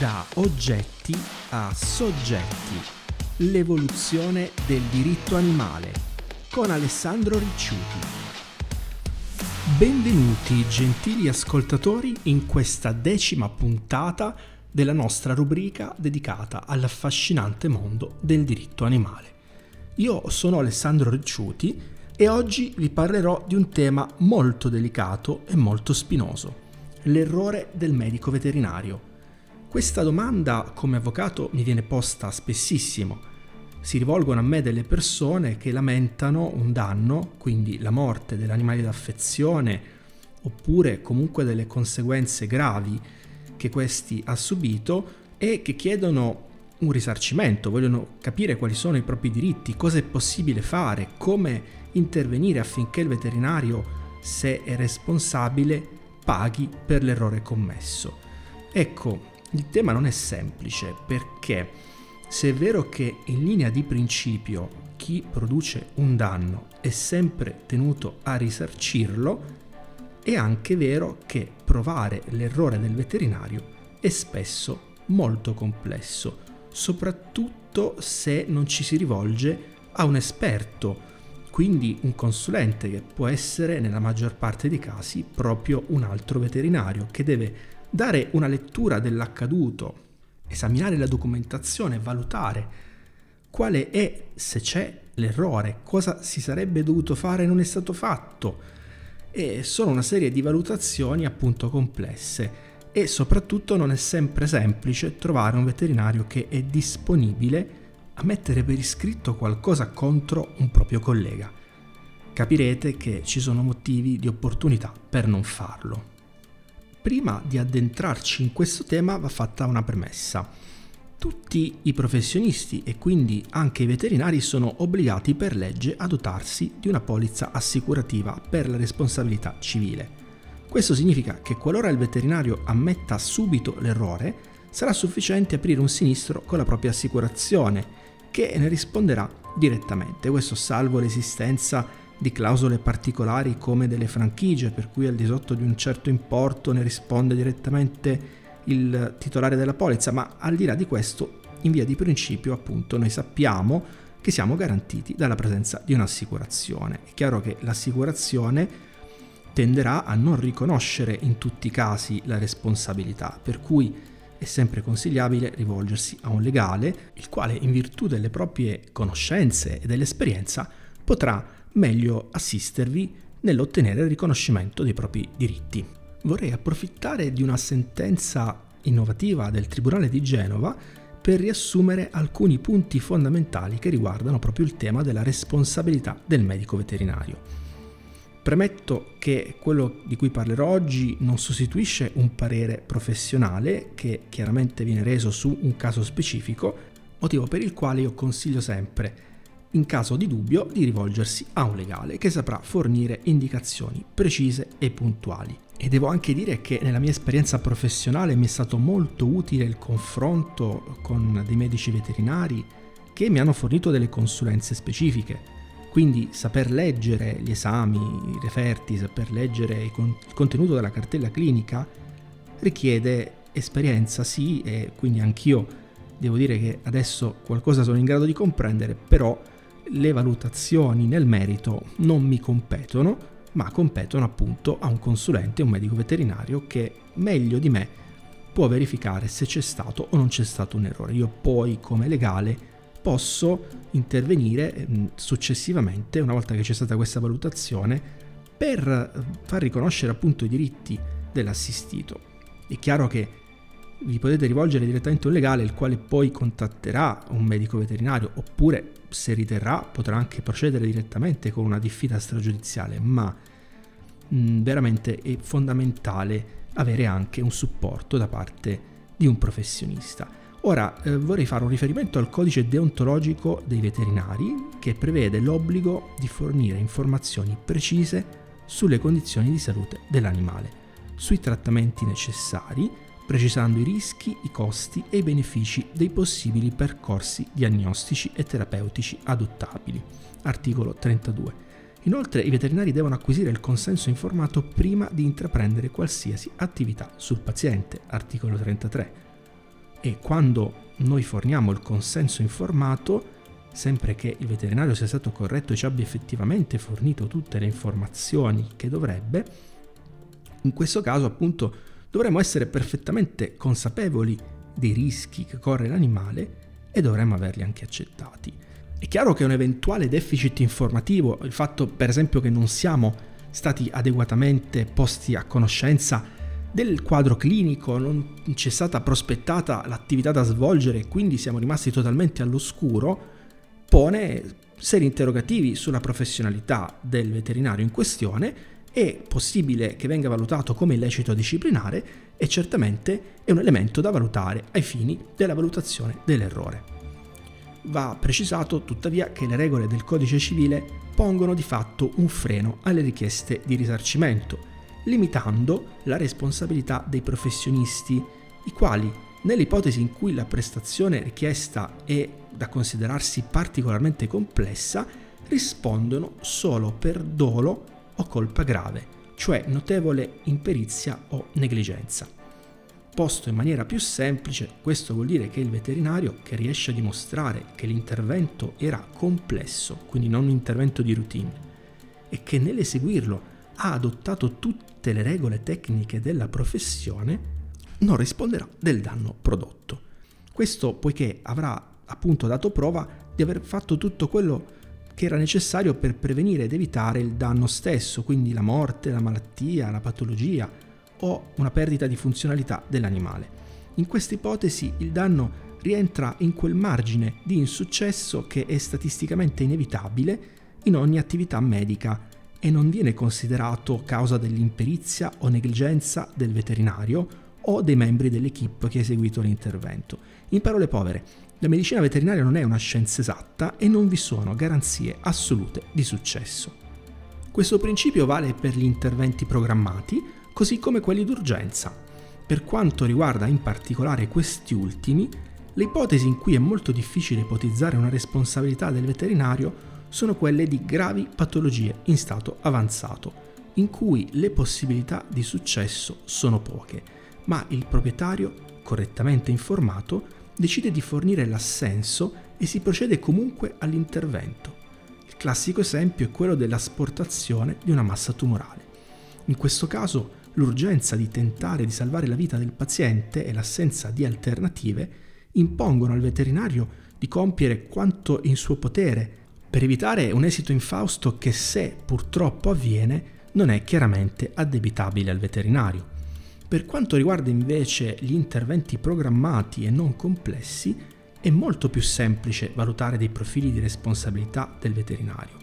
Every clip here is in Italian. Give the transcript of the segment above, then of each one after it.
Da oggetti a soggetti. L'evoluzione del diritto animale con Alessandro Ricciuti. Benvenuti gentili ascoltatori in questa decima puntata della nostra rubrica dedicata all'affascinante mondo del diritto animale. Io sono Alessandro Ricciuti e oggi vi parlerò di un tema molto delicato e molto spinoso, l'errore del medico veterinario. Questa domanda come avvocato mi viene posta spessissimo. Si rivolgono a me delle persone che lamentano un danno, quindi la morte dell'animale d'affezione, oppure comunque delle conseguenze gravi che questi ha subito e che chiedono un risarcimento, vogliono capire quali sono i propri diritti, cosa è possibile fare, come intervenire affinché il veterinario, se è responsabile, paghi per l'errore commesso. Ecco, il tema non è semplice perché se è vero che in linea di principio chi produce un danno è sempre tenuto a risarcirlo, è anche vero che provare l'errore del veterinario è spesso molto complesso, soprattutto se non ci si rivolge a un esperto, quindi un consulente che può essere nella maggior parte dei casi proprio un altro veterinario che deve dare una lettura dell'accaduto, esaminare la documentazione, valutare quale è, se c'è l'errore, cosa si sarebbe dovuto fare e non è stato fatto. E sono una serie di valutazioni appunto complesse e soprattutto non è sempre semplice trovare un veterinario che è disponibile a mettere per iscritto qualcosa contro un proprio collega. Capirete che ci sono motivi di opportunità per non farlo. Prima di addentrarci in questo tema va fatta una premessa. Tutti i professionisti e quindi anche i veterinari sono obbligati per legge a dotarsi di una polizza assicurativa per la responsabilità civile. Questo significa che qualora il veterinario ammetta subito l'errore, sarà sufficiente aprire un sinistro con la propria assicurazione, che ne risponderà direttamente. Questo salvo l'esistenza di clausole particolari come delle franchigie, per cui al di sotto di un certo importo ne risponde direttamente il titolare della polizza, ma al di là di questo, in via di principio, appunto, noi sappiamo che siamo garantiti dalla presenza di un'assicurazione. È chiaro che l'assicurazione tenderà a non riconoscere in tutti i casi la responsabilità, per cui è sempre consigliabile rivolgersi a un legale, il quale in virtù delle proprie conoscenze e dell'esperienza potrà meglio assistervi nell'ottenere il riconoscimento dei propri diritti. Vorrei approfittare di una sentenza innovativa del Tribunale di Genova per riassumere alcuni punti fondamentali che riguardano proprio il tema della responsabilità del medico veterinario. Premetto che quello di cui parlerò oggi non sostituisce un parere professionale che chiaramente viene reso su un caso specifico, motivo per il quale io consiglio sempre in caso di dubbio di rivolgersi a un legale che saprà fornire indicazioni precise e puntuali. E devo anche dire che nella mia esperienza professionale mi è stato molto utile il confronto con dei medici veterinari che mi hanno fornito delle consulenze specifiche. Quindi saper leggere gli esami, i referti, saper leggere il contenuto della cartella clinica richiede esperienza, sì, e quindi anch'io devo dire che adesso qualcosa sono in grado di comprendere, però le valutazioni nel merito non mi competono, ma competono appunto a un consulente, un medico veterinario che meglio di me può verificare se c'è stato o non c'è stato un errore. Io poi come legale posso intervenire ehm, successivamente, una volta che c'è stata questa valutazione, per far riconoscere appunto i diritti dell'assistito. È chiaro che vi potete rivolgere direttamente a un legale il quale poi contatterà un medico veterinario oppure se riterrà potrà anche procedere direttamente con una diffida stragiudiziale, ma mh, mm, veramente è fondamentale avere anche un supporto da parte di un professionista. Ora eh, vorrei fare un riferimento al codice deontologico dei veterinari che prevede l'obbligo di fornire informazioni precise sulle condizioni di salute dell'animale, sui trattamenti necessari, precisando i rischi, i costi e i benefici dei possibili percorsi diagnostici e terapeutici adottabili. Articolo 32. Inoltre i veterinari devono acquisire il consenso informato prima di intraprendere qualsiasi attività sul paziente. Articolo 33. e quando noi forniamo il consenso informato, sempre che il veterinario sia stato corretto e ci abbia effettivamente fornito tutte le informazioni che dovrebbe, in questo caso appunto dovremmo essere perfettamente consapevoli dei rischi che corre l'animale e dovremmo averli anche accettati. È chiaro che un eventuale deficit informativo, il fatto per esempio che non siamo stati adeguatamente posti a conoscenza del quadro clinico, non c'è stata prospettata l'attività da svolgere e quindi siamo rimasti totalmente all'oscuro, pone seri interrogativi sulla professionalità del veterinario in questione, è possibile che venga valutato come illecito disciplinare e certamente è un elemento da valutare ai fini della valutazione dell'errore. Va precisato tuttavia che le regole del codice civile pongono di fatto un freno alle richieste di risarcimento, limitando la responsabilità dei professionisti, i quali, nell'ipotesi in cui la prestazione richiesta è da considerarsi particolarmente complessa, rispondono solo per dolo o colpa grave, cioè notevole imperizia o negligenza. Posto in maniera più semplice, questo vuol dire che il veterinario che riesce a dimostrare che l'intervento era complesso, quindi non un intervento di routine, e che nell'eseguirlo ha adottato tutte le regole tecniche della professione, non risponderà del danno prodotto. Questo poiché avrà appunto dato prova di aver fatto tutto quello che era necessario per prevenire ed evitare il danno stesso, quindi la morte, la malattia, la patologia o una perdita di funzionalità dell'animale. In questa ipotesi il danno rientra in quel margine di insuccesso che è statisticamente inevitabile in ogni attività medica e non viene considerato causa dell'imperizia o negligenza del veterinario o dei membri dell'equipe che ha eseguito l'intervento. In parole povere, la medicina veterinaria non è una scienza esatta e non vi sono garanzie assolute di successo. Questo principio vale per gli interventi programmati, così come quelli d'urgenza. Per quanto riguarda in particolare questi ultimi, le ipotesi in cui è molto difficile ipotizzare una responsabilità del veterinario sono quelle di gravi patologie in stato avanzato, in cui le possibilità di successo sono poche, ma il proprietario, correttamente informato, decide di fornire l'assenso e si procede comunque all'intervento. Il classico esempio è quello dell'asportazione di una massa tumorale. In questo caso l'urgenza di tentare di salvare la vita del paziente e l'assenza di alternative impongono al veterinario di compiere quanto in suo potere per evitare un esito infausto che se purtroppo avviene non è chiaramente addebitabile al veterinario. Per quanto riguarda invece gli interventi programmati e non complessi, è molto più semplice valutare dei profili di responsabilità del veterinario.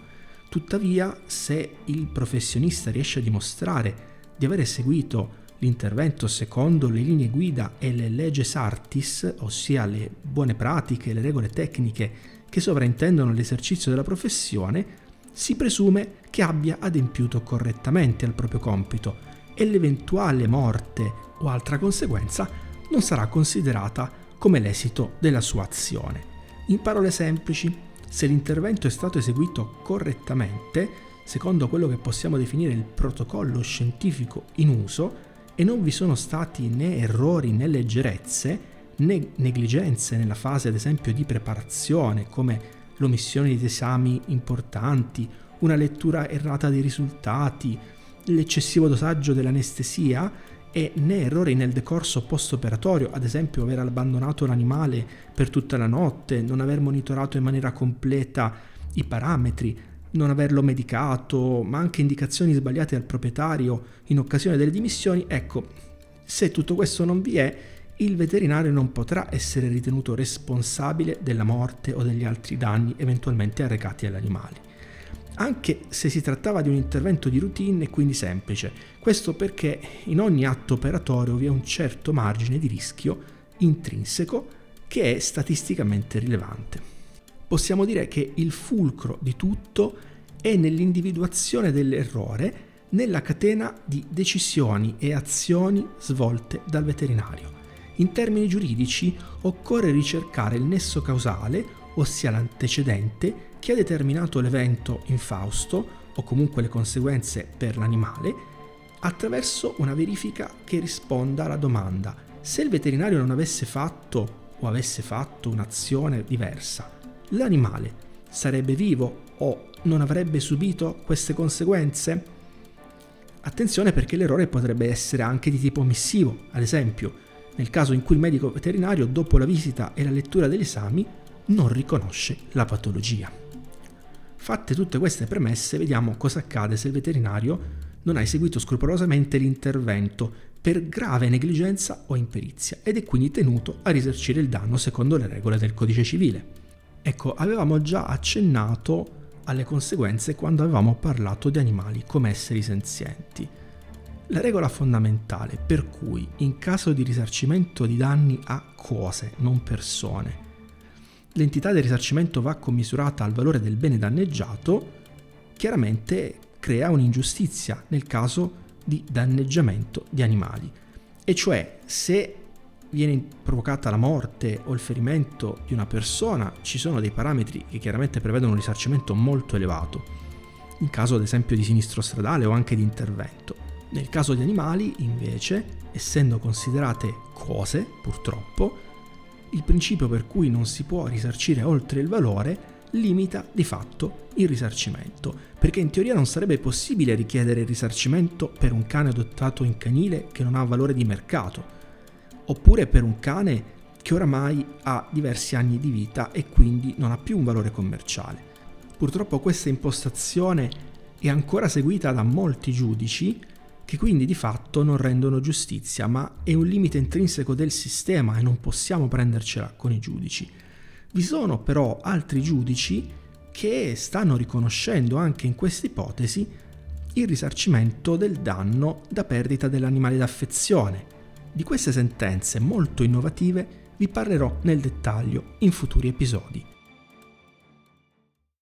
Tuttavia, se il professionista riesce a dimostrare di aver eseguito l'intervento secondo le linee guida e le leges artis, ossia le buone pratiche e le regole tecniche che sovraintendono l'esercizio della professione, si presume che abbia adempiuto correttamente al proprio compito e l'eventuale morte o altra conseguenza non sarà considerata come l'esito della sua azione. In parole semplici, se l'intervento è stato eseguito correttamente, secondo quello che possiamo definire il protocollo scientifico in uso, e non vi sono stati né errori né leggerezze, né negligenze nella fase ad esempio di preparazione, come l'omissione di esami importanti, una lettura errata dei risultati, l'eccessivo dosaggio dell'anestesia e né errori nel decorso post-operatorio, ad esempio aver abbandonato l'animale per tutta la notte, non aver monitorato in maniera completa i parametri, non averlo medicato, ma anche indicazioni sbagliate al proprietario in occasione delle dimissioni, ecco, se tutto questo non vi è, il veterinario non potrà essere ritenuto responsabile della morte o degli altri danni eventualmente arrecati all'animale anche se si trattava di un intervento di routine e quindi semplice. Questo perché in ogni atto operatorio vi è un certo margine di rischio intrinseco che è statisticamente rilevante. Possiamo dire che il fulcro di tutto è nell'individuazione dell'errore nella catena di decisioni e azioni svolte dal veterinario. In termini giuridici occorre ricercare il nesso causale, ossia l'antecedente, che ha determinato l'evento infausto o comunque le conseguenze per l'animale attraverso una verifica che risponda alla domanda se il veterinario non avesse fatto o avesse fatto un'azione diversa, l'animale sarebbe vivo o non avrebbe subito queste conseguenze? Attenzione perché l'errore potrebbe essere anche di tipo omissivo, ad esempio nel caso in cui il medico veterinario dopo la visita e la lettura degli esami non riconosce la patologia. Fatte tutte queste premesse, vediamo cosa accade se il veterinario non ha eseguito scrupolosamente l'intervento per grave negligenza o imperizia ed è quindi tenuto a risarcire il danno secondo le regole del codice civile. Ecco, avevamo già accennato alle conseguenze quando avevamo parlato di animali come esseri senzienti. La regola fondamentale per cui in caso di risarcimento di danni a cose, non persone, l'entità del risarcimento va commisurata al valore del bene danneggiato, chiaramente crea un'ingiustizia nel caso di danneggiamento di animali. E cioè se viene provocata la morte o il ferimento di una persona, ci sono dei parametri che chiaramente prevedono un risarcimento molto elevato, in caso ad esempio di sinistro stradale o anche di intervento. Nel caso di animali, invece, essendo considerate cose, purtroppo, il principio per cui non si può risarcire oltre il valore limita di fatto il risarcimento, perché in teoria non sarebbe possibile richiedere il risarcimento per un cane adottato in canile che non ha valore di mercato, oppure per un cane che oramai ha diversi anni di vita e quindi non ha più un valore commerciale. Purtroppo questa impostazione è ancora seguita da molti giudici che quindi di fatto non rendono giustizia, ma è un limite intrinseco del sistema e non possiamo prendercela con i giudici. Vi sono però altri giudici che stanno riconoscendo anche in questa ipotesi il risarcimento del danno da perdita dell'animale d'affezione, di queste sentenze molto innovative vi parlerò nel dettaglio in futuri episodi.